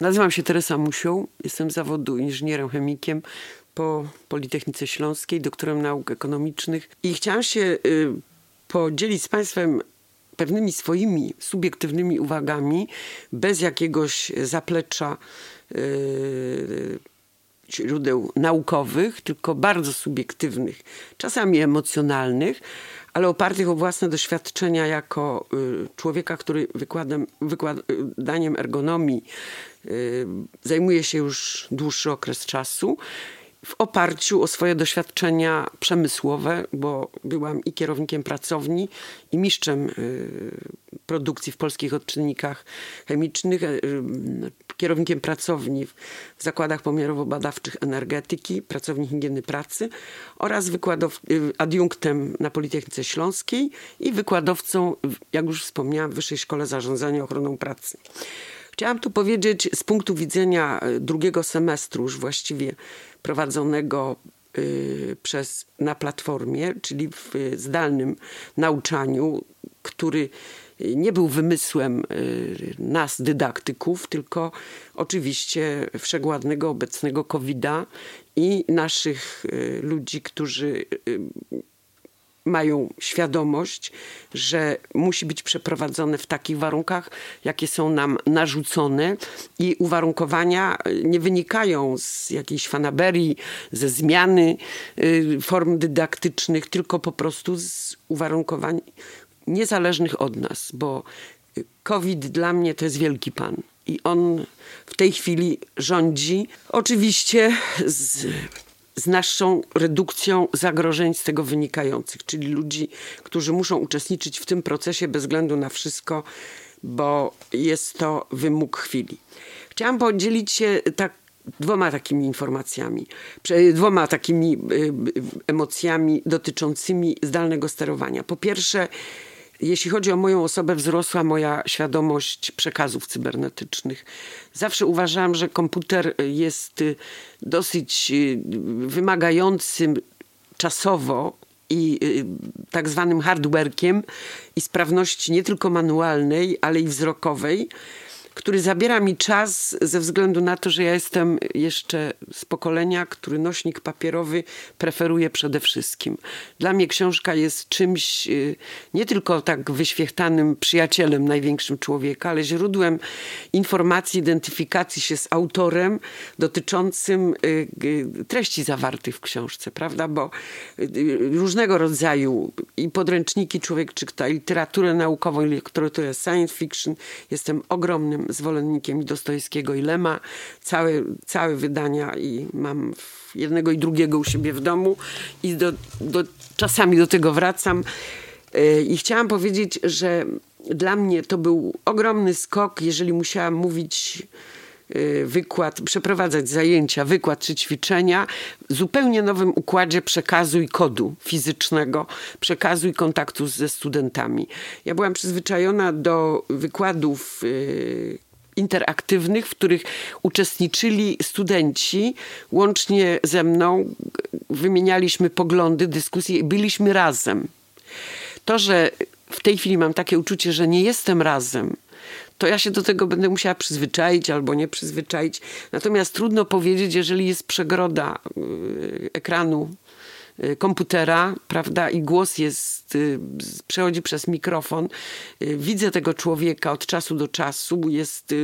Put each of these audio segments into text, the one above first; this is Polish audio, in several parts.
Nazywam się Teresa Musią, jestem zawodu inżynierem chemikiem po Politechnice Śląskiej, doktorem nauk ekonomicznych i chciałam się y, podzielić z Państwem pewnymi swoimi subiektywnymi uwagami, bez jakiegoś zaplecza y, źródeł naukowych, tylko bardzo subiektywnych, czasami emocjonalnych, ale opartych o własne doświadczenia jako y, człowieka, który wykładem, wykładaniem ergonomii y, zajmuje się już dłuższy okres czasu w oparciu o swoje doświadczenia przemysłowe, bo byłam i kierownikiem pracowni, i mistrzem y, produkcji w polskich odczynnikach chemicznych, y, kierownikiem pracowni w zakładach pomiarowo-badawczych energetyki, pracowni higieny pracy oraz wykładow- y, adiunktem na Politechnice Śląskiej i wykładowcą, jak już wspomniałam, w Wyższej Szkole Zarządzania Ochroną Pracy. Chciałam tu powiedzieć z punktu widzenia drugiego semestru, już właściwie prowadzonego y, przez, na platformie, czyli w zdalnym nauczaniu, który nie był wymysłem y, nas, dydaktyków, tylko oczywiście wszechładnego obecnego COVID-a i naszych y, ludzi, którzy mają świadomość, że musi być przeprowadzone w takich warunkach, jakie są nam narzucone i uwarunkowania nie wynikają z jakiejś fanaberii, ze zmiany y, form dydaktycznych, tylko po prostu z uwarunkowań niezależnych od nas, bo COVID dla mnie to jest wielki pan. I on w tej chwili rządzi. Oczywiście z z naszą redukcją zagrożeń z tego wynikających, czyli ludzi, którzy muszą uczestniczyć w tym procesie bez względu na wszystko, bo jest to wymóg chwili. Chciałam podzielić się tak dwoma takimi informacjami, dwoma takimi y, y, emocjami dotyczącymi zdalnego sterowania. Po pierwsze, jeśli chodzi o moją osobę, wzrosła moja świadomość przekazów cybernetycznych. Zawsze uważałam, że komputer jest y, dosyć y, wymagającym czasowo i y, tak zwanym hardware'kiem i sprawności nie tylko manualnej, ale i wzrokowej który zabiera mi czas ze względu na to, że ja jestem jeszcze z pokolenia, który nośnik papierowy preferuje przede wszystkim. Dla mnie książka jest czymś y, nie tylko tak wyświechtanym przyjacielem największym człowieka, ale źródłem informacji, identyfikacji się z autorem dotyczącym y, treści zawartych w książce, prawda? Bo y, różnego rodzaju i podręczniki człowiek czyta, literaturę naukową, literaturę science fiction. Jestem ogromnym zwolennikiem i Dostojskiego i Lema. Całe, całe wydania i mam jednego i drugiego u siebie w domu i do, do, czasami do tego wracam. E, I chciałam powiedzieć, że dla mnie to był ogromny skok, jeżeli musiałam mówić wykład, przeprowadzać zajęcia, wykład czy ćwiczenia w zupełnie nowym układzie przekazu i kodu fizycznego, przekazu i kontaktu ze studentami. Ja byłam przyzwyczajona do wykładów e, interaktywnych, w których uczestniczyli studenci. Łącznie ze mną wymienialiśmy poglądy, dyskusje i byliśmy razem. To, że w tej chwili mam takie uczucie, że nie jestem razem, to ja się do tego będę musiała przyzwyczaić albo nie przyzwyczaić. Natomiast trudno powiedzieć, jeżeli jest przegroda y, ekranu komputera, prawda, i głos jest, y, przechodzi przez mikrofon. Y, widzę tego człowieka od czasu do czasu, jest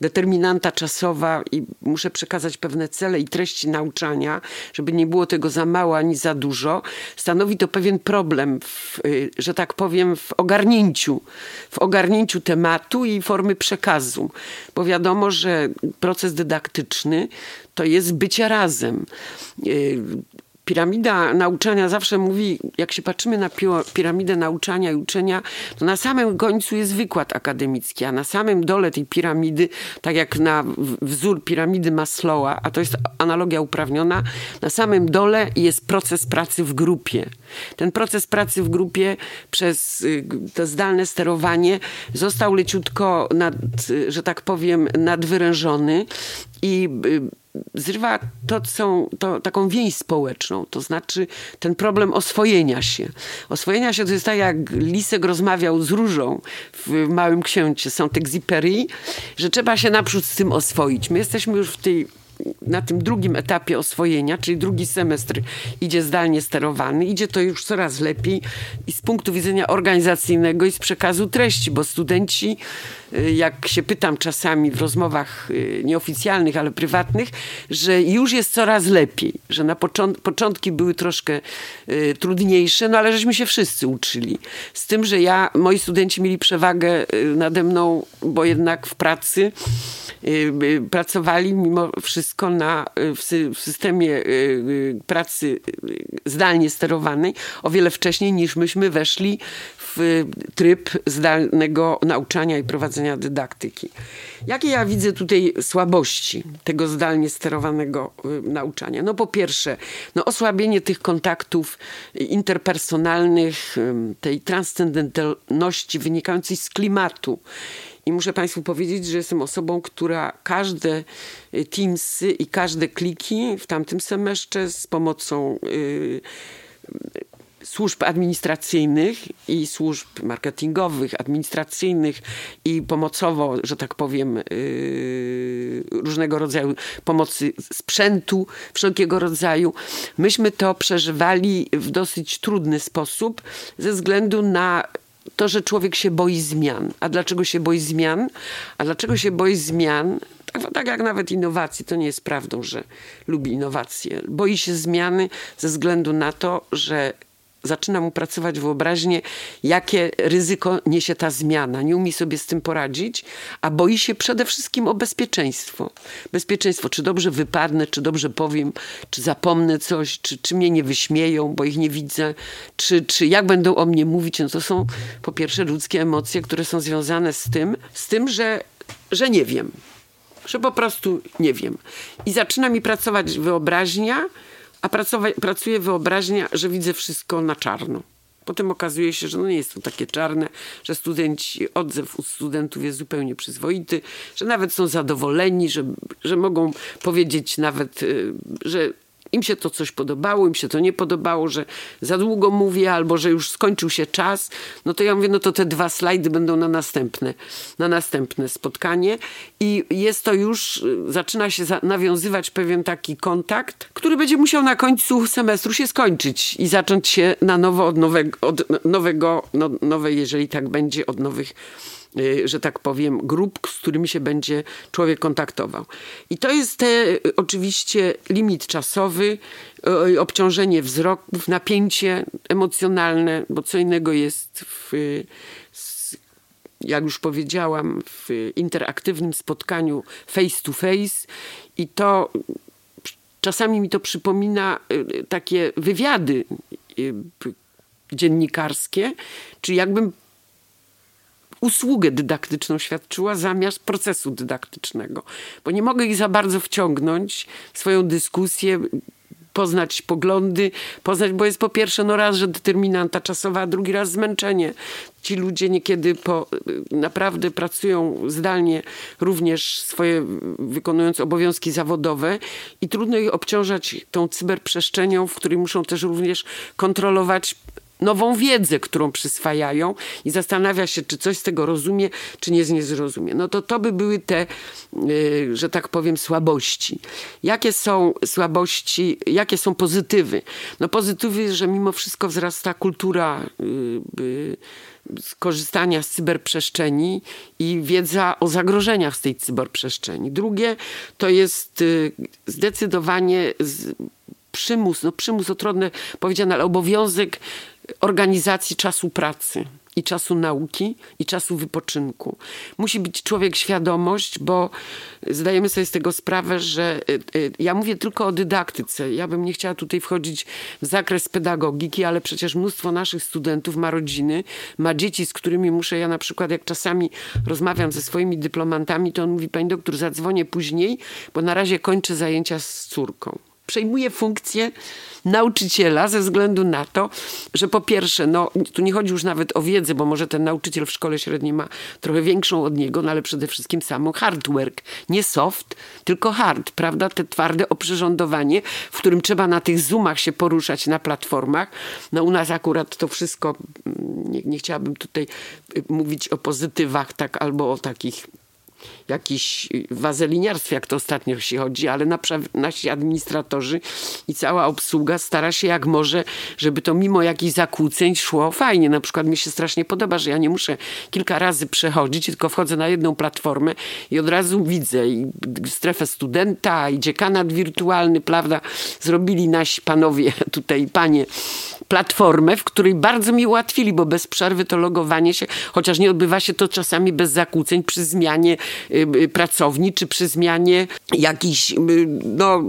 determinanta czasowa i muszę przekazać pewne cele i treści nauczania, żeby nie było tego za mało ani za dużo. Stanowi to pewien problem, w, że tak powiem, w ogarnięciu, w ogarnięciu tematu i formy przekazu, bo wiadomo, że proces dydaktyczny to jest bycie razem piramida nauczania zawsze mówi, jak się patrzymy na piramidę nauczania i uczenia, to na samym końcu jest wykład akademicki, a na samym dole tej piramidy, tak jak na wzór piramidy Maslowa, a to jest analogia uprawniona, na samym dole jest proces pracy w grupie. Ten proces pracy w grupie przez y, to zdalne sterowanie został leciutko, nad, że tak powiem, nadwyrężony i zrywa to, co, to, taką więź społeczną, to znaczy ten problem oswojenia się. Oswojenia się to jest tak, jak Lisek rozmawiał z Różą w Małym Księcie Saint-Exupéry, że trzeba się naprzód z tym oswoić. My jesteśmy już w tej na tym drugim etapie oswojenia, czyli drugi semestr idzie zdalnie sterowany, idzie to już coraz lepiej i z punktu widzenia organizacyjnego i z przekazu treści, bo studenci, y, jak się pytam czasami w rozmowach y, nieoficjalnych, ale prywatnych, że już jest coraz lepiej, że na począt początki były troszkę y, trudniejsze, no ale żeśmy się wszyscy uczyli. Z tym, że ja, moi studenci mieli przewagę nade mną, bo jednak w pracy pracowali mimo wszystko na, w, w systemie pracy zdalnie sterowanej o wiele wcześniej niż myśmy weszli w tryb zdalnego nauczania i prowadzenia dydaktyki. Jakie ja widzę tutaj słabości tego zdalnie sterowanego nauczania? No po pierwsze, no osłabienie tych kontaktów interpersonalnych, tej transcendentalności wynikającej z klimatu i muszę Państwu powiedzieć, że jestem osobą, która każde y, Teamsy i każde kliki w tamtym semestrze z pomocą yy, służb administracyjnych i służb marketingowych, administracyjnych i pomocowo, że tak powiem, yy, różnego rodzaju pomocy sprzętu wszelkiego rodzaju. Myśmy to przeżywali w dosyć trudny sposób ze względu na to, że człowiek się boi zmian. A dlaczego się boi zmian? A dlaczego się boi zmian? Tak, tak jak nawet innowacji, to nie jest prawdą, że lubi innowacje. Boi się zmiany ze względu na to, że zaczyna mu pracować wyobraźnię, jakie ryzyko niesie ta zmiana. Nie umie sobie z tym poradzić, a boi się przede wszystkim o bezpieczeństwo. Bezpieczeństwo, czy dobrze wypadnę, czy dobrze powiem, czy zapomnę coś, czy, czy mnie nie wyśmieją, bo ich nie widzę, czy, czy jak będą o mnie mówić. No to są po pierwsze ludzkie emocje, które są związane z tym, z tym, że, że nie wiem. Że po prostu nie wiem. I zaczyna mi pracować wyobraźnia, a pracuje wyobraźnia, że widzę wszystko na czarno. Potem okazuje się, że no nie jest to takie czarne, że studenci, odzew u studentów jest zupełnie przyzwoity, że nawet są zadowoleni, że, że mogą powiedzieć nawet, y, że im się to coś podobało, im się to nie podobało, że za długo mówię albo że już skończył się czas, no to ja mówię, no to te dwa slajdy będą na następne, na następne spotkanie. I jest to już, zaczyna się nawiązywać pewien taki kontakt, który będzie musiał na końcu semestru się skończyć i zacząć się na nowo od nowego, od nowego no, nowe, jeżeli tak będzie, od nowych Y, że tak powiem, grup, z którymi się będzie człowiek kontaktował. I to jest te, y, oczywiście limit czasowy, y, obciążenie wzroków, napięcie emocjonalne, bo co innego jest w, jak już powiedziałam, w interaktywnym spotkaniu face to face i to czasami mi to przypomina takie wywiady dziennikarskie, czy jakbym usługę dydaktyczną świadczyła zamiast procesu dydaktycznego. Bo nie mogę ich za bardzo wciągnąć w swoją dyskusję, poznać poglądy, poznać, bo jest po pierwsze no raz, że determinanta czasowa, a drugi raz zmęczenie. Ci ludzie niekiedy po, naprawdę pracują zdalnie również swoje, wykonując obowiązki zawodowe i trudno ich obciążać tą cyberprzestrzenią, w której muszą też również kontrolować nową wiedzę, którą przyswajają i zastanawia się, czy coś z tego rozumie, czy nie, nie zrozumie. No to to by były te, yy, że tak powiem, słabości. Jakie są słabości, jakie są pozytywy? No pozytywy, że mimo wszystko wzrasta kultura yy, skorzystania z cyberprzestrzeni i wiedza o zagrożeniach z tej cyberprzestrzeni. Drugie to jest y, zdecydowanie przymus, no przymus to trudne powiedziane, ale obowiązek organizacji czasu pracy i czasu nauki i czasu wypoczynku. Musi być człowiek świadomość, bo zdajemy sobie z tego sprawę, że y, y, ja mówię tylko o dydaktyce. Ja bym nie chciała tutaj wchodzić w zakres pedagogiki, ale przecież mnóstwo naszych studentów ma rodziny, ma dzieci, z którymi muszę ja na przykład, jak czasami rozmawiam ze swoimi dyplomantami, to on mówi, pani doktor, zadzwonię później, bo na razie kończę zajęcia z córką. Przejmuje funkcję nauczyciela ze względu na to, że po pierwsze, no tu nie chodzi już nawet o wiedzę, bo może ten nauczyciel w szkole średniej ma trochę większą od niego, no ale przede wszystkim samo hard work. Nie soft, tylko hard, prawda? Te twarde oprzyrządowanie, w którym trzeba na tych zoomach się poruszać na platformach. No u nas akurat to wszystko, mm, nie, nie chciałabym tutaj y, mówić o pozytywach, tak, albo o takich jakiś wazeliniarstwie, jak to ostatnio się chodzi, ale nasi administratorzy i cała obsługa stara się jak może, żeby to mimo jakichś zakłóceń szło fajnie. Na przykład mi się strasznie podoba, że ja nie muszę kilka razy przechodzić, tylko wchodzę na jedną platformę i od razu widzę i strefę studenta i dziekanat wirtualny, prawda? Zrobili nasi panowie tutaj, panie, platformę, w której bardzo mi ułatwili, bo bez przerwy to logowanie się, chociaż nie odbywa się to czasami bez zakłóceń przy zmianie y, y, pracowni, czy przy zmianie jakichś y, no,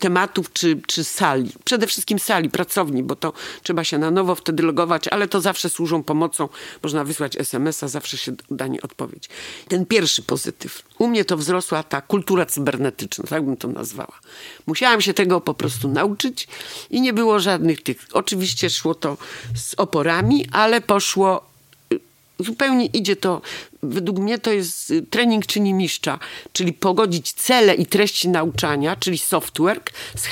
tematów, czy, czy sali. Przede wszystkim sali, pracowni, bo to trzeba się na nowo wtedy logować, ale to zawsze służą pomocą. Można wysłać SMS-a, zawsze się da nie odpowiedź. Ten pierwszy pozytyw. U mnie to wzrosła ta kultura cybernetyczna, tak bym to nazwała. Musiałam się tego po prostu nauczyć i nie było żadnych tych. Oczywiście szło to z oporami, ale poszło y, zupełnie idzie to, według mnie to jest y, trening czyni mistrza, czyli pogodzić cele i treści nauczania, czyli software z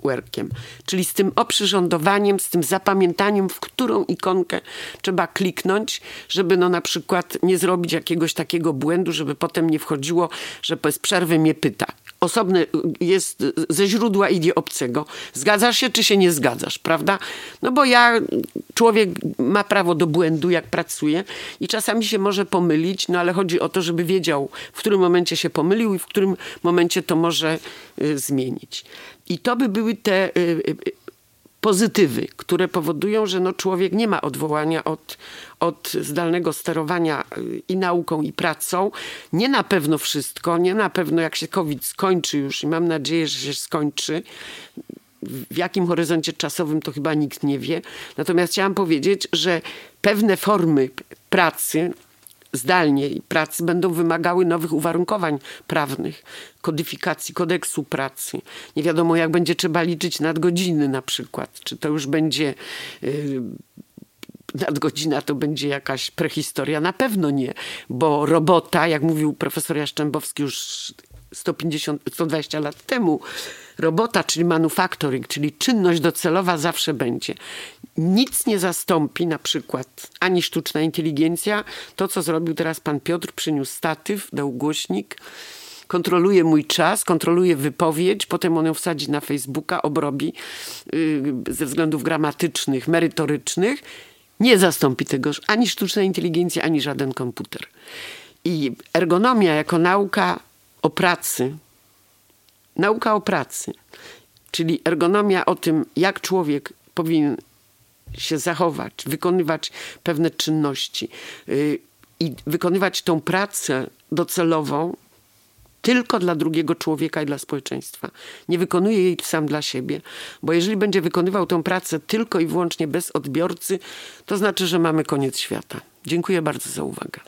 hardware'kiem, czyli z tym oprzyrządowaniem, z tym zapamiętaniem, w którą ikonkę trzeba kliknąć, żeby no na przykład nie zrobić jakiegoś takiego błędu, żeby potem nie wchodziło, że bez przerwy mnie pyta osobny jest ze źródła idzie obcego. Zgadzasz się, czy się nie zgadzasz, prawda? No bo ja, człowiek ma prawo do błędu, jak pracuje i czasami się może pomylić, no ale chodzi o to, żeby wiedział, w którym momencie się pomylił i w którym momencie to może y, zmienić. I to by były te y, y, pozytywy, które powodują, że no człowiek nie ma odwołania od, od zdalnego sterowania y, i nauką, i pracą. Nie na pewno wszystko, nie na pewno jak się COVID skończy już i mam nadzieję, że się skończy. W jakim horyzoncie czasowym to chyba nikt nie wie. Natomiast chciałam powiedzieć, że pewne formy pracy, zdalnie i pracy będą wymagały nowych uwarunkowań prawnych, kodyfikacji kodeksu pracy. Nie wiadomo, jak będzie trzeba liczyć nadgodziny na przykład. Czy to już będzie yy, nadgodzina to będzie jakaś prehistoria? Na pewno nie, bo robota, jak mówił profesor Jaszczębowski już 150, 120 lat temu, robota, czyli manufacturing, czyli czynność docelowa zawsze będzie. Nic nie zastąpi na przykład ani sztuczna inteligencja. To, co zrobił teraz pan Piotr, przyniósł statyw, dał głośnik, kontroluje mój czas, kontroluje wypowiedź, potem on ją wsadzi na Facebooka, obrobi yy, ze względów gramatycznych, merytorycznych. Nie zastąpi tego ani sztuczna inteligencja, ani żaden komputer. I ergonomia jako nauka o pracy, nauka o pracy, czyli ergonomia o tym, jak człowiek powinien się zachować, wykonywać pewne czynności yy, i wykonywać tą pracę docelową tylko dla drugiego człowieka i dla społeczeństwa. Nie wykonuje jej sam dla siebie, bo jeżeli będzie wykonywał tę pracę tylko i wyłącznie bez odbiorcy, to znaczy, że mamy koniec świata. Dziękuję bardzo za uwagę.